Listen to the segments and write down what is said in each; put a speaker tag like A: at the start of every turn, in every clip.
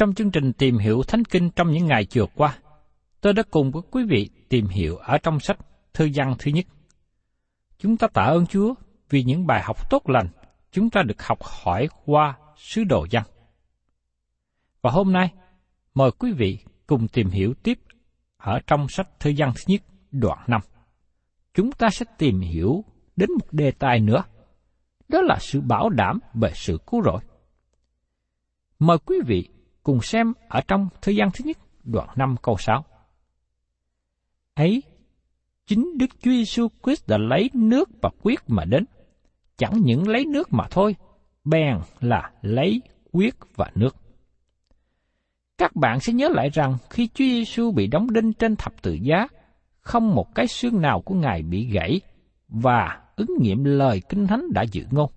A: Trong chương trình tìm hiểu Thánh Kinh trong những ngày vừa qua, tôi đã cùng với quý vị tìm hiểu ở trong sách Thư văn thứ nhất. Chúng ta tạ ơn Chúa vì những bài học tốt lành chúng ta được học hỏi qua sứ đồ văn. Và hôm nay, mời quý vị cùng tìm hiểu tiếp ở trong sách Thư văn thứ nhất đoạn 5. Chúng ta sẽ tìm hiểu đến một đề tài nữa, đó là sự bảo đảm về sự cứu rỗi. Mời quý vị cùng xem ở trong thời gian thứ nhất, đoạn 5 câu 6. Ấy, chính Đức Chúa Giêsu Christ đã lấy nước và quyết mà đến, chẳng những lấy nước mà thôi, bèn là lấy quyết và nước. Các bạn sẽ nhớ lại rằng khi Chúa Giêsu bị đóng đinh trên thập tự giá, không một cái xương nào của Ngài bị gãy và ứng nghiệm lời Kinh Thánh đã dự ngôn.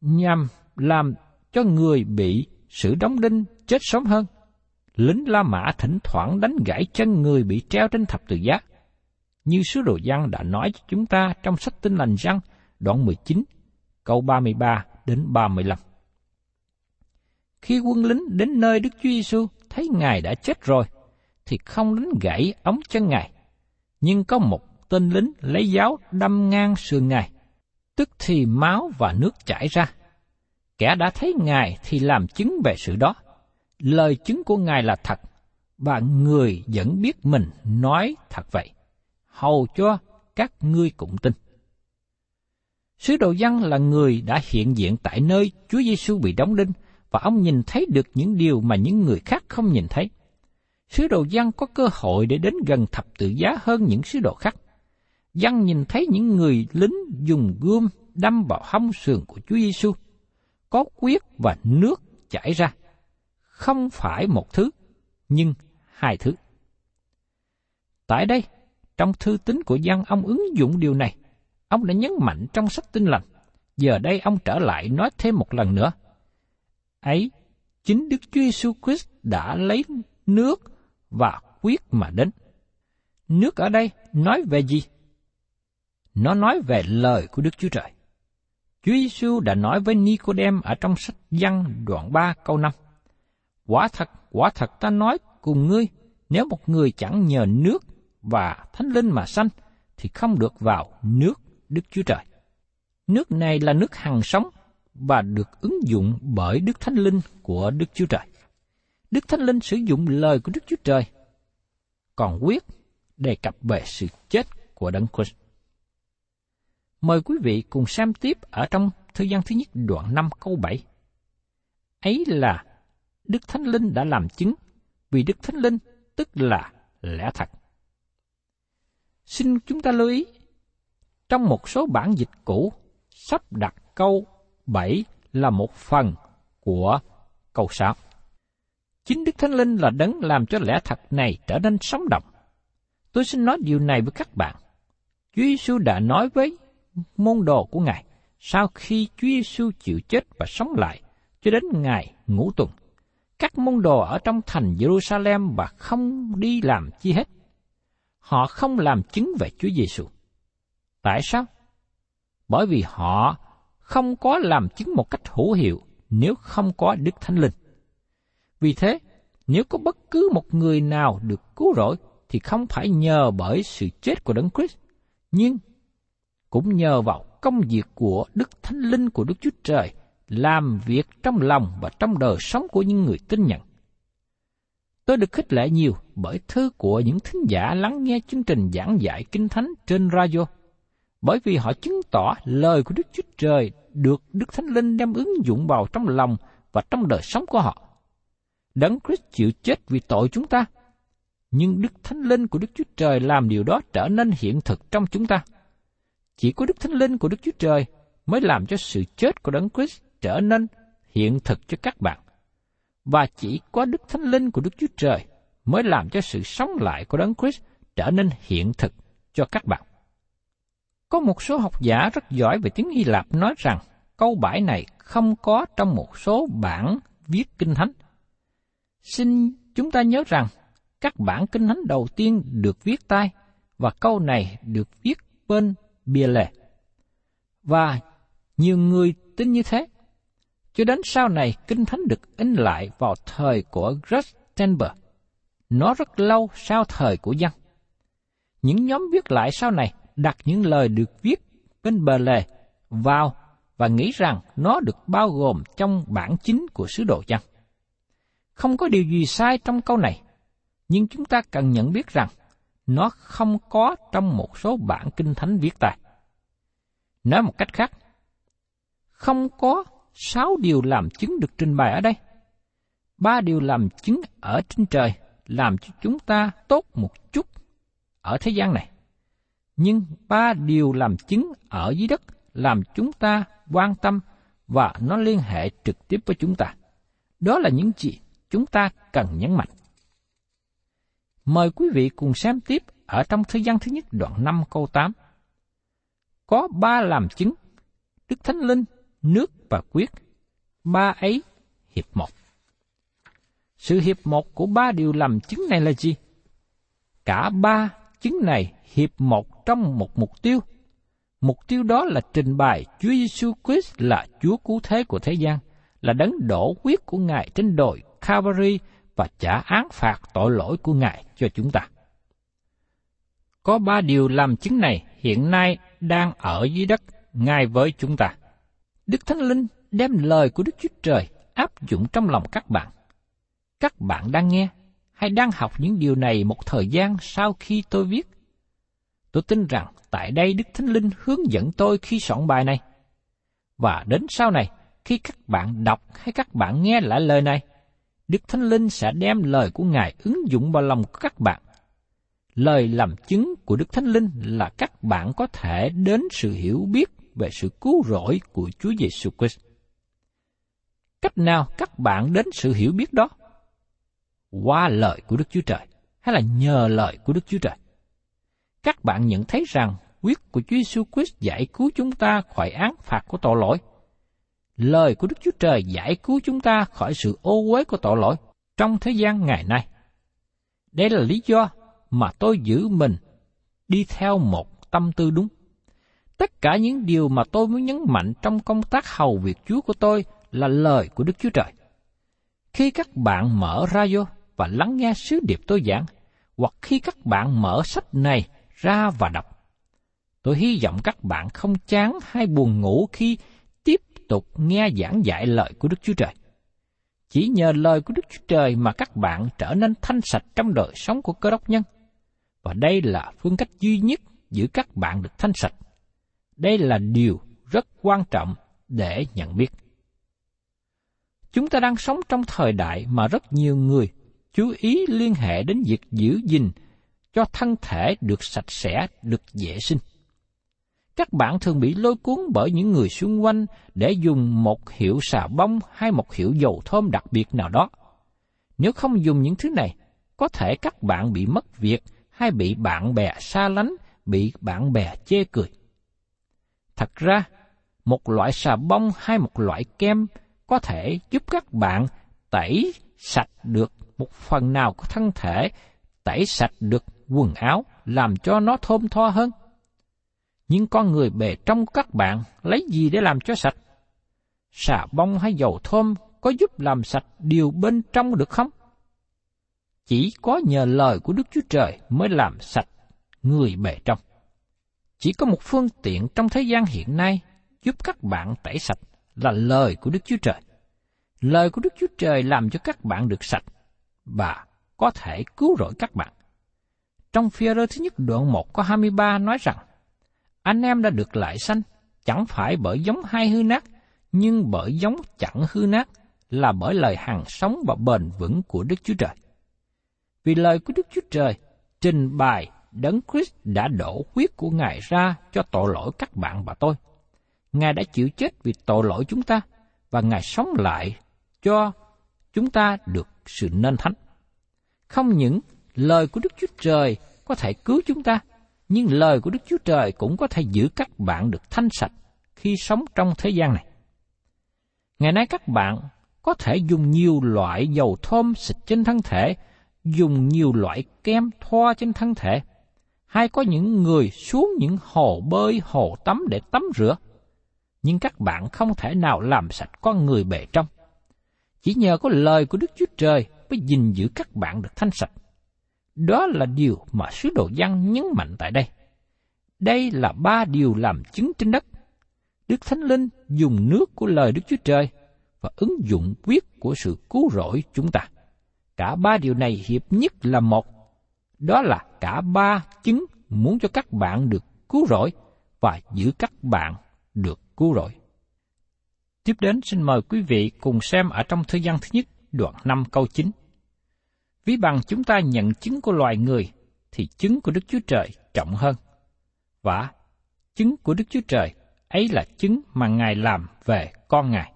A: Nhằm làm cho người bị sự đóng đinh chết sớm hơn, lính La Mã thỉnh thoảng đánh gãy chân người bị treo trên thập tự giá. Như sứ đồ Giăng đã nói cho chúng ta trong sách Tin lành răng đoạn 19, câu 33 đến 35. Khi quân lính đến nơi Đức Chúa Giêsu thấy Ngài đã chết rồi, thì không đánh gãy ống chân Ngài, nhưng có một tên lính lấy giáo đâm ngang sườn Ngài, tức thì máu và nước chảy ra. Kẻ đã thấy Ngài thì làm chứng về sự đó. Lời chứng của Ngài là thật, và người vẫn biết mình nói thật vậy, hầu cho các ngươi cũng tin. Sứ đồ văn là người đã hiện diện tại nơi Chúa Giêsu bị đóng đinh và ông nhìn thấy được những điều mà những người khác không nhìn thấy. Sứ đồ văn có cơ hội để đến gần thập tự giá hơn những sứ đồ khác. Văn nhìn thấy những người lính dùng gươm đâm vào hông sườn của Chúa Giêsu, có quyết và nước chảy ra. Không phải một thứ, nhưng hai thứ. Tại đây, trong thư tín của dân ông ứng dụng điều này. Ông đã nhấn mạnh trong sách tinh lành. Giờ đây ông trở lại nói thêm một lần nữa. Ấy, chính Đức Chúa Giêsu Christ đã lấy nước và quyết mà đến. Nước ở đây nói về gì? Nó nói về lời của Đức Chúa Trời. Chúa Giêsu đã nói với Nicodem ở trong sách Giăng đoạn 3 câu 5. Quả thật, quả thật ta nói cùng ngươi, nếu một người chẳng nhờ nước và thánh linh mà sanh, thì không được vào nước Đức Chúa Trời. Nước này là nước hằng sống, và được ứng dụng bởi Đức Thánh Linh của Đức Chúa Trời. Đức Thánh Linh sử dụng lời của Đức Chúa Trời, còn quyết đề cập về sự chết của Đấng Christ. Mời quý vị cùng xem tiếp ở trong thư gian thứ nhất đoạn 5 câu 7. Ấy là Đức Thánh Linh đã làm chứng, vì Đức Thánh Linh tức là lẽ thật. Xin chúng ta lưu ý, trong một số bản dịch cũ, sắp đặt câu 7 là một phần của câu 6. Chính Đức Thánh Linh là đấng làm cho lẽ thật này trở nên sống động. Tôi xin nói điều này với các bạn. Chúa Giêsu đã nói với môn đồ của Ngài sau khi Chúa Giêsu chịu chết và sống lại cho đến ngày ngũ tuần. Các môn đồ ở trong thành Jerusalem và không đi làm chi hết. Họ không làm chứng về Chúa Giêsu. Tại sao? Bởi vì họ không có làm chứng một cách hữu hiệu nếu không có Đức Thánh Linh. Vì thế, nếu có bất cứ một người nào được cứu rỗi thì không phải nhờ bởi sự chết của Đấng Christ, nhưng cũng nhờ vào công việc của Đức Thánh Linh của Đức Chúa Trời làm việc trong lòng và trong đời sống của những người tin nhận. Tôi được khích lệ nhiều bởi thư của những thính giả lắng nghe chương trình giảng dạy Kinh Thánh trên radio, bởi vì họ chứng tỏ lời của Đức Chúa Trời được Đức Thánh Linh đem ứng dụng vào trong lòng và trong đời sống của họ. Đấng Christ chịu chết vì tội chúng ta, nhưng Đức Thánh Linh của Đức Chúa Trời làm điều đó trở nên hiện thực trong chúng ta. Chỉ có Đức Thánh Linh của Đức Chúa Trời mới làm cho sự chết của Đấng Christ trở nên hiện thực cho các bạn. Và chỉ có Đức Thánh Linh của Đức Chúa Trời mới làm cho sự sống lại của Đấng Christ trở nên hiện thực cho các bạn. Có một số học giả rất giỏi về tiếng Hy Lạp nói rằng câu bãi này không có trong một số bản viết kinh thánh. Xin chúng ta nhớ rằng các bản kinh thánh đầu tiên được viết tay và câu này được viết bên bia lề. Và nhiều người tin như thế. Cho đến sau này, Kinh Thánh được in lại vào thời của Rustenberg. Nó rất lâu sau thời của dân. Những nhóm viết lại sau này đặt những lời được viết bên bờ lề vào và nghĩ rằng nó được bao gồm trong bản chính của sứ đồ dân. Không có điều gì sai trong câu này, nhưng chúng ta cần nhận biết rằng nó không có trong một số bản kinh thánh viết tay. Nói một cách khác, không có sáu điều làm chứng được trình bày ở đây. Ba điều làm chứng ở trên trời làm cho chúng ta tốt một chút ở thế gian này. Nhưng ba điều làm chứng ở dưới đất làm chúng ta quan tâm và nó liên hệ trực tiếp với chúng ta. Đó là những gì chúng ta cần nhấn mạnh. Mời quý vị cùng xem tiếp ở trong thư gian thứ nhất đoạn 5 câu 8. Có ba làm chứng, Đức Thánh Linh, nước và quyết, ba ấy hiệp một. Sự hiệp một của ba điều làm chứng này là gì? Cả ba chứng này hiệp một trong một mục tiêu. Mục tiêu đó là trình bày Chúa Giêsu Christ là Chúa cứu thế của thế gian, là đấng đổ huyết của Ngài trên đồi Calvary và trả án phạt tội lỗi của Ngài cho chúng ta. Có ba điều làm chứng này hiện nay đang ở dưới đất ngay với chúng ta. Đức Thánh Linh đem lời của Đức Chúa Trời áp dụng trong lòng các bạn. Các bạn đang nghe hay đang học những điều này một thời gian sau khi tôi viết. Tôi tin rằng tại đây Đức Thánh Linh hướng dẫn tôi khi soạn bài này. Và đến sau này, khi các bạn đọc hay các bạn nghe lại lời này, Đức Thánh Linh sẽ đem lời của Ngài ứng dụng vào lòng của các bạn. Lời làm chứng của Đức Thánh Linh là các bạn có thể đến sự hiểu biết về sự cứu rỗi của Chúa Giêsu Christ. Cách nào các bạn đến sự hiểu biết đó? Qua lời của Đức Chúa Trời hay là nhờ lời của Đức Chúa Trời? Các bạn nhận thấy rằng quyết của Chúa Giêsu Christ giải cứu chúng ta khỏi án phạt của tội lỗi – lời của Đức Chúa Trời giải cứu chúng ta khỏi sự ô uế của tội lỗi trong thế gian ngày nay. Đây là lý do mà tôi giữ mình đi theo một tâm tư đúng. Tất cả những điều mà tôi muốn nhấn mạnh trong công tác hầu việc Chúa của tôi là lời của Đức Chúa Trời. Khi các bạn mở radio và lắng nghe sứ điệp tôi giảng, hoặc khi các bạn mở sách này ra và đọc, tôi hy vọng các bạn không chán hay buồn ngủ khi tiếp tục nghe giảng dạy lời của Đức Chúa Trời. Chỉ nhờ lời của Đức Chúa Trời mà các bạn trở nên thanh sạch trong đời sống của cơ đốc nhân. Và đây là phương cách duy nhất giữ các bạn được thanh sạch. Đây là điều rất quan trọng để nhận biết. Chúng ta đang sống trong thời đại mà rất nhiều người chú ý liên hệ đến việc giữ gìn cho thân thể được sạch sẽ, được vệ sinh. Các bạn thường bị lôi cuốn bởi những người xung quanh để dùng một hiệu xà bông hay một hiệu dầu thơm đặc biệt nào đó. Nếu không dùng những thứ này, có thể các bạn bị mất việc hay bị bạn bè xa lánh, bị bạn bè chê cười. Thật ra, một loại xà bông hay một loại kem có thể giúp các bạn tẩy sạch được một phần nào của thân thể, tẩy sạch được quần áo, làm cho nó thơm tho hơn. Nhưng con người bề trong các bạn lấy gì để làm cho sạch? Xà bông hay dầu thơm có giúp làm sạch điều bên trong được không? Chỉ có nhờ lời của Đức Chúa Trời mới làm sạch người bề trong. Chỉ có một phương tiện trong thế gian hiện nay giúp các bạn tẩy sạch là lời của Đức Chúa Trời. Lời của Đức Chúa Trời làm cho các bạn được sạch và có thể cứu rỗi các bạn. Trong phía rơ thứ nhất đoạn 1 có 23 nói rằng, anh em đã được lại sanh, chẳng phải bởi giống hai hư nát, nhưng bởi giống chẳng hư nát, là bởi lời hằng sống và bền vững của Đức Chúa Trời. Vì lời của Đức Chúa Trời trình bày Đấng Christ đã đổ huyết của Ngài ra cho tội lỗi các bạn và tôi. Ngài đã chịu chết vì tội lỗi chúng ta, và Ngài sống lại cho chúng ta được sự nên thánh. Không những lời của Đức Chúa Trời có thể cứu chúng ta, nhưng lời của Đức Chúa Trời cũng có thể giữ các bạn được thanh sạch khi sống trong thế gian này. Ngày nay các bạn có thể dùng nhiều loại dầu thơm xịt trên thân thể, dùng nhiều loại kem thoa trên thân thể, hay có những người xuống những hồ bơi, hồ tắm để tắm rửa. Nhưng các bạn không thể nào làm sạch con người bề trong. Chỉ nhờ có lời của Đức Chúa Trời mới gìn giữ các bạn được thanh sạch. Đó là điều mà sứ đồ văn nhấn mạnh tại đây. Đây là ba điều làm chứng trên đất. Đức Thánh Linh dùng nước của lời Đức Chúa Trời và ứng dụng quyết của sự cứu rỗi chúng ta. Cả ba điều này hiệp nhất là một. Đó là cả ba chứng muốn cho các bạn được cứu rỗi và giữ các bạn được cứu rỗi. Tiếp đến xin mời quý vị cùng xem ở trong thư gian thứ nhất, đoạn 5 câu 9. Ví bằng chúng ta nhận chứng của loài người, thì chứng của Đức Chúa Trời trọng hơn. Và chứng của Đức Chúa Trời ấy là chứng mà Ngài làm về con Ngài.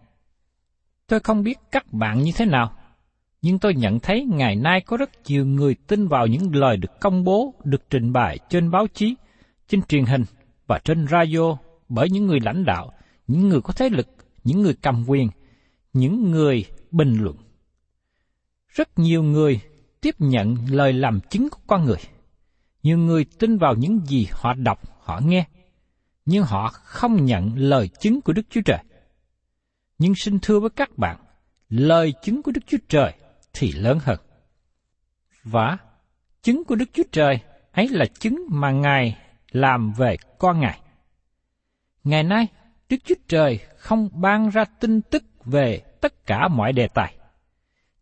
A: Tôi không biết các bạn như thế nào, nhưng tôi nhận thấy ngày nay có rất nhiều người tin vào những lời được công bố, được trình bày trên báo chí, trên truyền hình và trên radio bởi những người lãnh đạo, những người có thế lực, những người cầm quyền, những người bình luận. Rất nhiều người tiếp nhận lời làm chứng của con người. Nhiều người tin vào những gì họ đọc, họ nghe, nhưng họ không nhận lời chứng của Đức Chúa Trời. Nhưng xin thưa với các bạn, lời chứng của Đức Chúa Trời thì lớn hơn. Và chứng của Đức Chúa Trời ấy là chứng mà Ngài làm về con Ngài. Ngày nay, Đức Chúa Trời không ban ra tin tức về tất cả mọi đề tài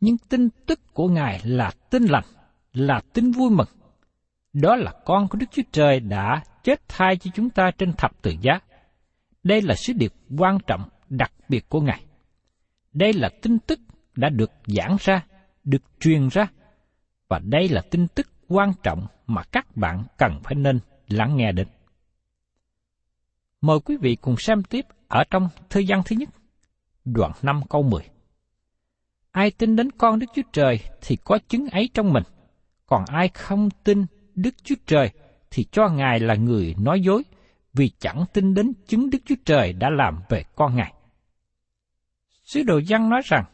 A: nhưng tin tức của Ngài là tin lành, là tin vui mừng. Đó là con của Đức Chúa Trời đã chết thay cho chúng ta trên thập tự giá. Đây là sứ điệp quan trọng đặc biệt của Ngài. Đây là tin tức đã được giảng ra, được truyền ra, và đây là tin tức quan trọng mà các bạn cần phải nên lắng nghe đến. Mời quý vị cùng xem tiếp ở trong thư gian thứ nhất, đoạn 5 câu 10. Ai tin đến con Đức Chúa Trời thì có chứng ấy trong mình, còn ai không tin Đức Chúa Trời thì cho Ngài là người nói dối, vì chẳng tin đến chứng Đức Chúa Trời đã làm về con Ngài. Sứ đồ văn nói rằng,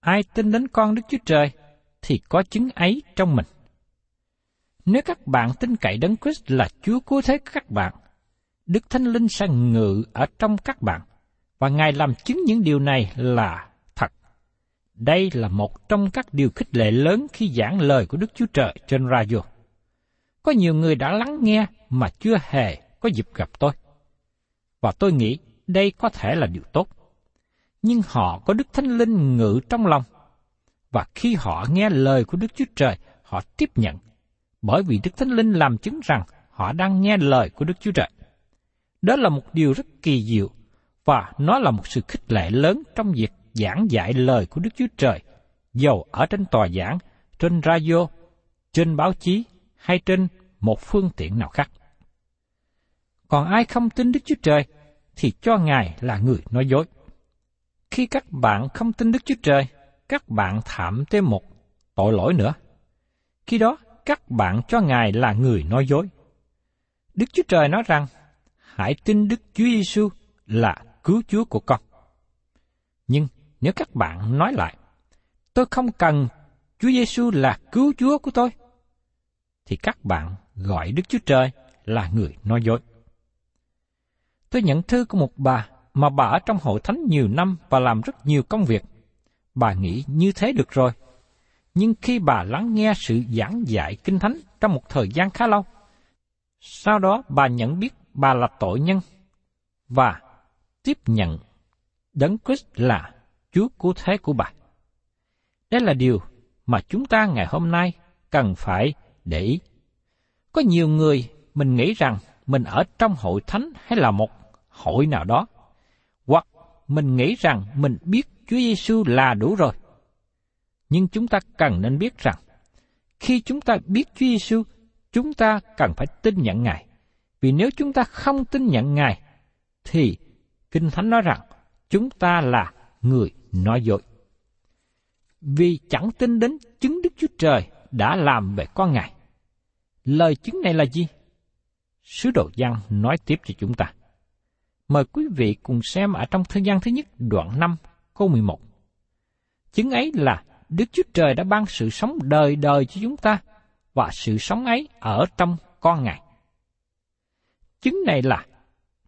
A: ai tin đến con Đức Chúa Trời thì có chứng ấy trong mình. Nếu các bạn tin cậy Đấng Christ là Chúa cứu thế các bạn, Đức Thánh Linh sẽ ngự ở trong các bạn, và Ngài làm chứng những điều này là đây là một trong các điều khích lệ lớn khi giảng lời của Đức Chúa Trời trên radio. Có nhiều người đã lắng nghe mà chưa hề có dịp gặp tôi. Và tôi nghĩ đây có thể là điều tốt. Nhưng họ có Đức Thánh Linh ngự trong lòng, và khi họ nghe lời của Đức Chúa Trời, họ tiếp nhận, bởi vì Đức Thánh Linh làm chứng rằng họ đang nghe lời của Đức Chúa Trời. Đó là một điều rất kỳ diệu, và nó là một sự khích lệ lớn trong việc giảng dạy lời của Đức Chúa Trời, dầu ở trên tòa giảng, trên radio, trên báo chí hay trên một phương tiện nào khác. Còn ai không tin Đức Chúa Trời thì cho Ngài là người nói dối. Khi các bạn không tin Đức Chúa Trời, các bạn thảm thêm một tội lỗi nữa. Khi đó, các bạn cho Ngài là người nói dối. Đức Chúa Trời nói rằng, hãy tin Đức Chúa Giêsu là cứu Chúa của con. Nhưng nếu các bạn nói lại, tôi không cần Chúa Giêsu là cứu Chúa của tôi, thì các bạn gọi Đức Chúa Trời là người nói dối. Tôi nhận thư của một bà mà bà ở trong hội thánh nhiều năm và làm rất nhiều công việc. Bà nghĩ như thế được rồi. Nhưng khi bà lắng nghe sự giảng dạy kinh thánh trong một thời gian khá lâu, sau đó bà nhận biết bà là tội nhân và tiếp nhận Đấng Christ là Chúa cứu thế của bà. Đây là điều mà chúng ta ngày hôm nay cần phải để ý. Có nhiều người mình nghĩ rằng mình ở trong hội thánh hay là một hội nào đó, hoặc mình nghĩ rằng mình biết Chúa Giêsu là đủ rồi. Nhưng chúng ta cần nên biết rằng, khi chúng ta biết Chúa Giêsu, chúng ta cần phải tin nhận Ngài. Vì nếu chúng ta không tin nhận Ngài, thì Kinh Thánh nói rằng chúng ta là người nói dối. Vì chẳng tin đến chứng Đức Chúa Trời đã làm về con Ngài. Lời chứng này là gì? Sứ đồ giăng nói tiếp cho chúng ta. Mời quý vị cùng xem ở trong thư gian thứ nhất, đoạn 5 câu 11. Chứng ấy là Đức Chúa Trời đã ban sự sống đời đời cho chúng ta và sự sống ấy ở trong con Ngài. Chứng này là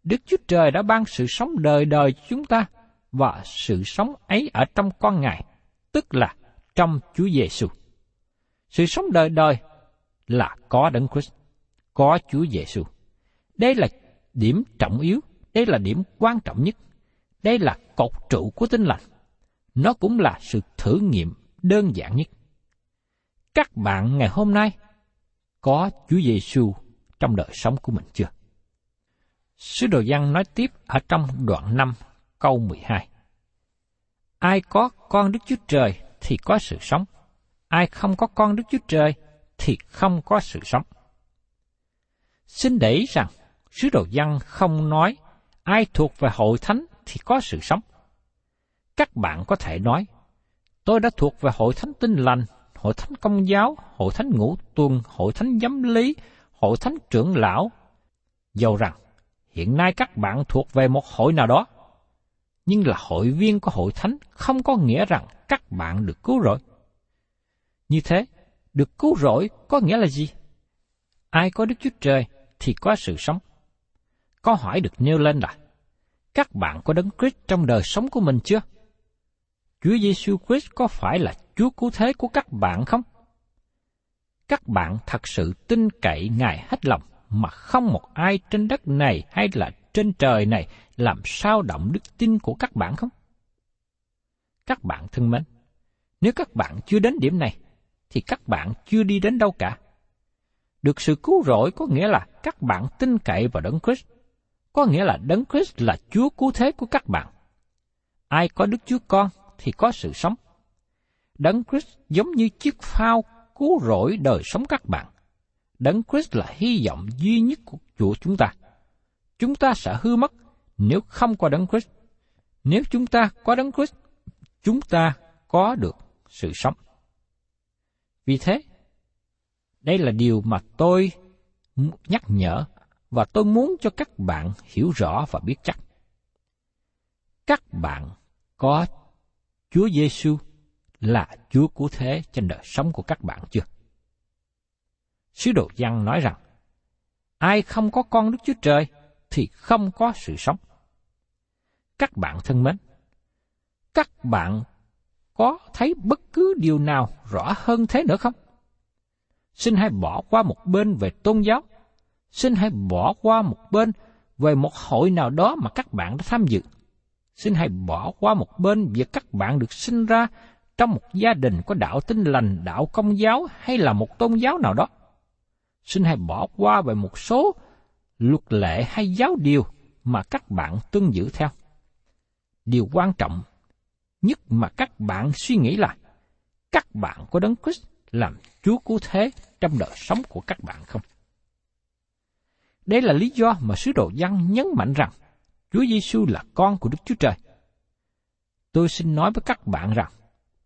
A: Đức Chúa Trời đã ban sự sống đời đời cho chúng ta và sự sống ấy ở trong con Ngài, tức là trong Chúa Giêsu. Sự sống đời đời là có Đấng Christ, có Chúa Giêsu. Đây là điểm trọng yếu, đây là điểm quan trọng nhất. Đây là cột trụ của tinh lành. Nó cũng là sự thử nghiệm đơn giản nhất. Các bạn ngày hôm nay có Chúa Giêsu trong đời sống của mình chưa? Sứ đồ văn nói tiếp ở trong đoạn 5 câu 12. Ai có con Đức Chúa Trời thì có sự sống. Ai không có con Đức Chúa Trời thì không có sự sống. Xin để ý rằng, sứ đồ văn không nói ai thuộc về hội thánh thì có sự sống. Các bạn có thể nói, tôi đã thuộc về hội thánh tinh lành, hội thánh công giáo, hội thánh ngũ tuần, hội thánh giám lý, hội thánh trưởng lão. Dầu rằng, hiện nay các bạn thuộc về một hội nào đó, nhưng là hội viên của hội thánh không có nghĩa rằng các bạn được cứu rỗi. Như thế, được cứu rỗi có nghĩa là gì? Ai có Đức Chúa Trời thì có sự sống. Câu hỏi được nêu lên là, các bạn có đấng Christ trong đời sống của mình chưa? Chúa Giêsu Christ có phải là Chúa cứu thế của các bạn không? Các bạn thật sự tin cậy Ngài hết lòng mà không một ai trên đất này hay là trên trời này làm sao động đức tin của các bạn không? Các bạn thân mến, nếu các bạn chưa đến điểm này, thì các bạn chưa đi đến đâu cả. Được sự cứu rỗi có nghĩa là các bạn tin cậy vào Đấng Christ, có nghĩa là Đấng Christ là Chúa cứu thế của các bạn. Ai có Đức Chúa Con thì có sự sống. Đấng Christ giống như chiếc phao cứu rỗi đời sống các bạn. Đấng Christ là hy vọng duy nhất của Chúa chúng ta. Chúng ta sẽ hư mất nếu không có Đấng Christ. Nếu chúng ta có Đấng Christ, chúng ta có được sự sống. Vì thế, đây là điều mà tôi nhắc nhở và tôi muốn cho các bạn hiểu rõ và biết chắc. Các bạn có Chúa Giêsu là Chúa cứu thế trên đời sống của các bạn chưa? Sứ đồ Giăng nói rằng, ai không có con Đức Chúa Trời thì không có sự sống. Các bạn thân mến, các bạn có thấy bất cứ điều nào rõ hơn thế nữa không? Xin hãy bỏ qua một bên về tôn giáo, xin hãy bỏ qua một bên về một hội nào đó mà các bạn đã tham dự. Xin hãy bỏ qua một bên việc các bạn được sinh ra trong một gia đình có đạo tin lành, đạo công giáo hay là một tôn giáo nào đó. Xin hãy bỏ qua về một số luật lệ hay giáo điều mà các bạn tuân giữ theo. Điều quan trọng nhất mà các bạn suy nghĩ là các bạn có đấng Christ làm Chúa cứu thế trong đời sống của các bạn không? Đây là lý do mà sứ đồ văn nhấn mạnh rằng Chúa Giêsu là con của Đức Chúa Trời. Tôi xin nói với các bạn rằng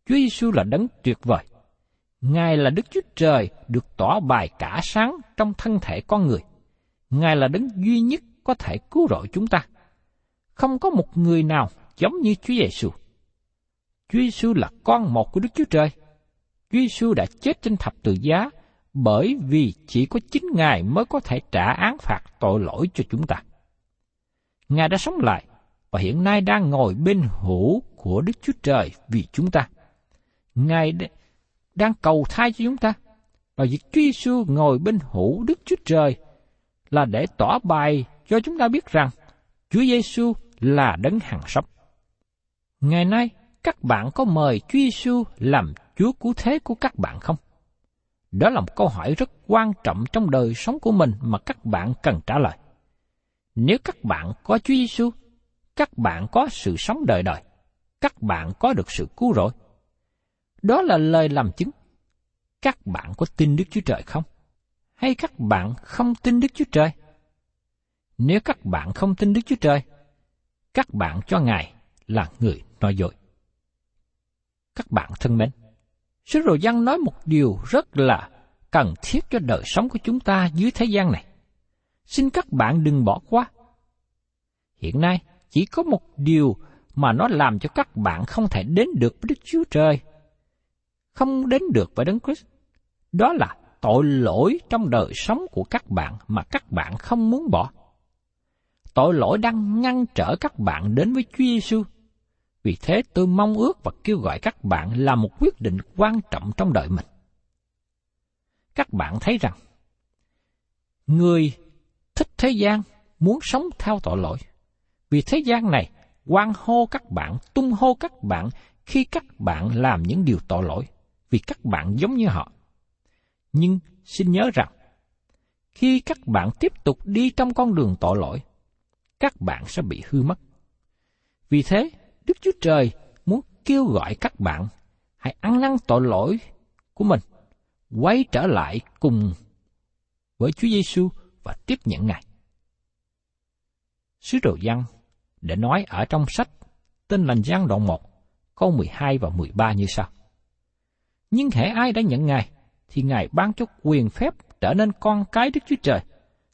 A: Chúa Giêsu là đấng tuyệt vời. Ngài là Đức Chúa Trời được tỏ bài cả sáng trong thân thể con người. Ngài là đấng duy nhất có thể cứu rỗi chúng ta. Không có một người nào giống như Chúa Giêsu. Chúa Giêsu là con một của Đức Chúa Trời. Chúa Giêsu đã chết trên thập tự giá bởi vì chỉ có chính Ngài mới có thể trả án phạt tội lỗi cho chúng ta. Ngài đã sống lại và hiện nay đang ngồi bên hữu của Đức Chúa Trời vì chúng ta. Ngài đang cầu thai cho chúng ta. Và việc Chúa Giêsu ngồi bên hữu Đức Chúa Trời là để tỏ bài cho chúng ta biết rằng Chúa Giêsu là đấng hàng sống. Ngày nay, các bạn có mời Chúa Giêsu làm Chúa cứu thế của các bạn không? Đó là một câu hỏi rất quan trọng trong đời sống của mình mà các bạn cần trả lời. Nếu các bạn có Chúa Giêsu, các bạn có sự sống đời đời, các bạn có được sự cứu rỗi. Đó là lời làm chứng. Các bạn có tin Đức Chúa Trời không? Hay các bạn không tin Đức Chúa Trời? Nếu các bạn không tin Đức Chúa Trời, các bạn cho Ngài là người nói dối. Các bạn thân mến, Sứ đồ giăng nói một điều rất là cần thiết cho đời sống của chúng ta dưới thế gian này. Xin các bạn đừng bỏ qua. Hiện nay, chỉ có một điều mà nó làm cho các bạn không thể đến được với Đức Chúa Trời, không đến được với Đấng Christ. Đó là tội lỗi trong đời sống của các bạn mà các bạn không muốn bỏ. Tội lỗi đang ngăn trở các bạn đến với Chúa Giêsu vì thế tôi mong ước và kêu gọi các bạn làm một quyết định quan trọng trong đời mình. Các bạn thấy rằng, người thích thế gian muốn sống theo tội lỗi. Vì thế gian này quan hô các bạn, tung hô các bạn khi các bạn làm những điều tội lỗi, vì các bạn giống như họ. Nhưng xin nhớ rằng, khi các bạn tiếp tục đi trong con đường tội lỗi, các bạn sẽ bị hư mất. Vì thế, Đức Chúa Trời muốn kêu gọi các bạn hãy ăn năn tội lỗi của mình, quay trở lại cùng với Chúa Giêsu và tiếp nhận Ngài. Sứ đồ Giăng để nói ở trong sách Tên lành Giăng đoạn 1, câu 12 và 13 như sau. Nhưng hễ ai đã nhận Ngài, thì Ngài ban cho quyền phép trở nên con cái Đức Chúa Trời,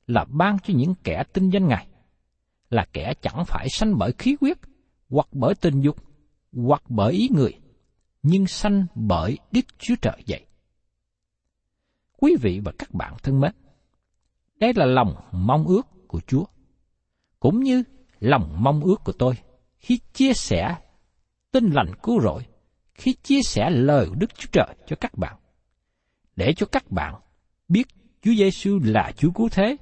A: là ban cho những kẻ tin danh Ngài, là kẻ chẳng phải sanh bởi khí huyết, hoặc bởi tình dục, hoặc bởi ý người, nhưng sanh bởi Đức Chúa Trời vậy. Quý vị và các bạn thân mến, đây là lòng mong ước của Chúa, cũng như lòng mong ước của tôi khi chia sẻ tin lành cứu rỗi, khi chia sẻ lời của Đức Chúa Trời cho các bạn, để cho các bạn biết Chúa Giêsu là Chúa cứu thế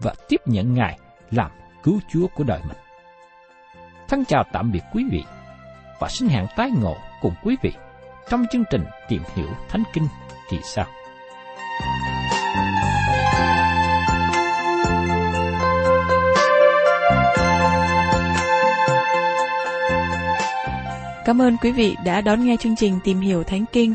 A: và tiếp nhận Ngài làm cứu Chúa của đời mình. Thân chào tạm biệt quý vị và xin hẹn tái ngộ cùng quý vị trong chương trình tìm hiểu Thánh Kinh kỳ sau.
B: Cảm ơn quý vị đã đón nghe chương trình Tìm hiểu Thánh Kinh.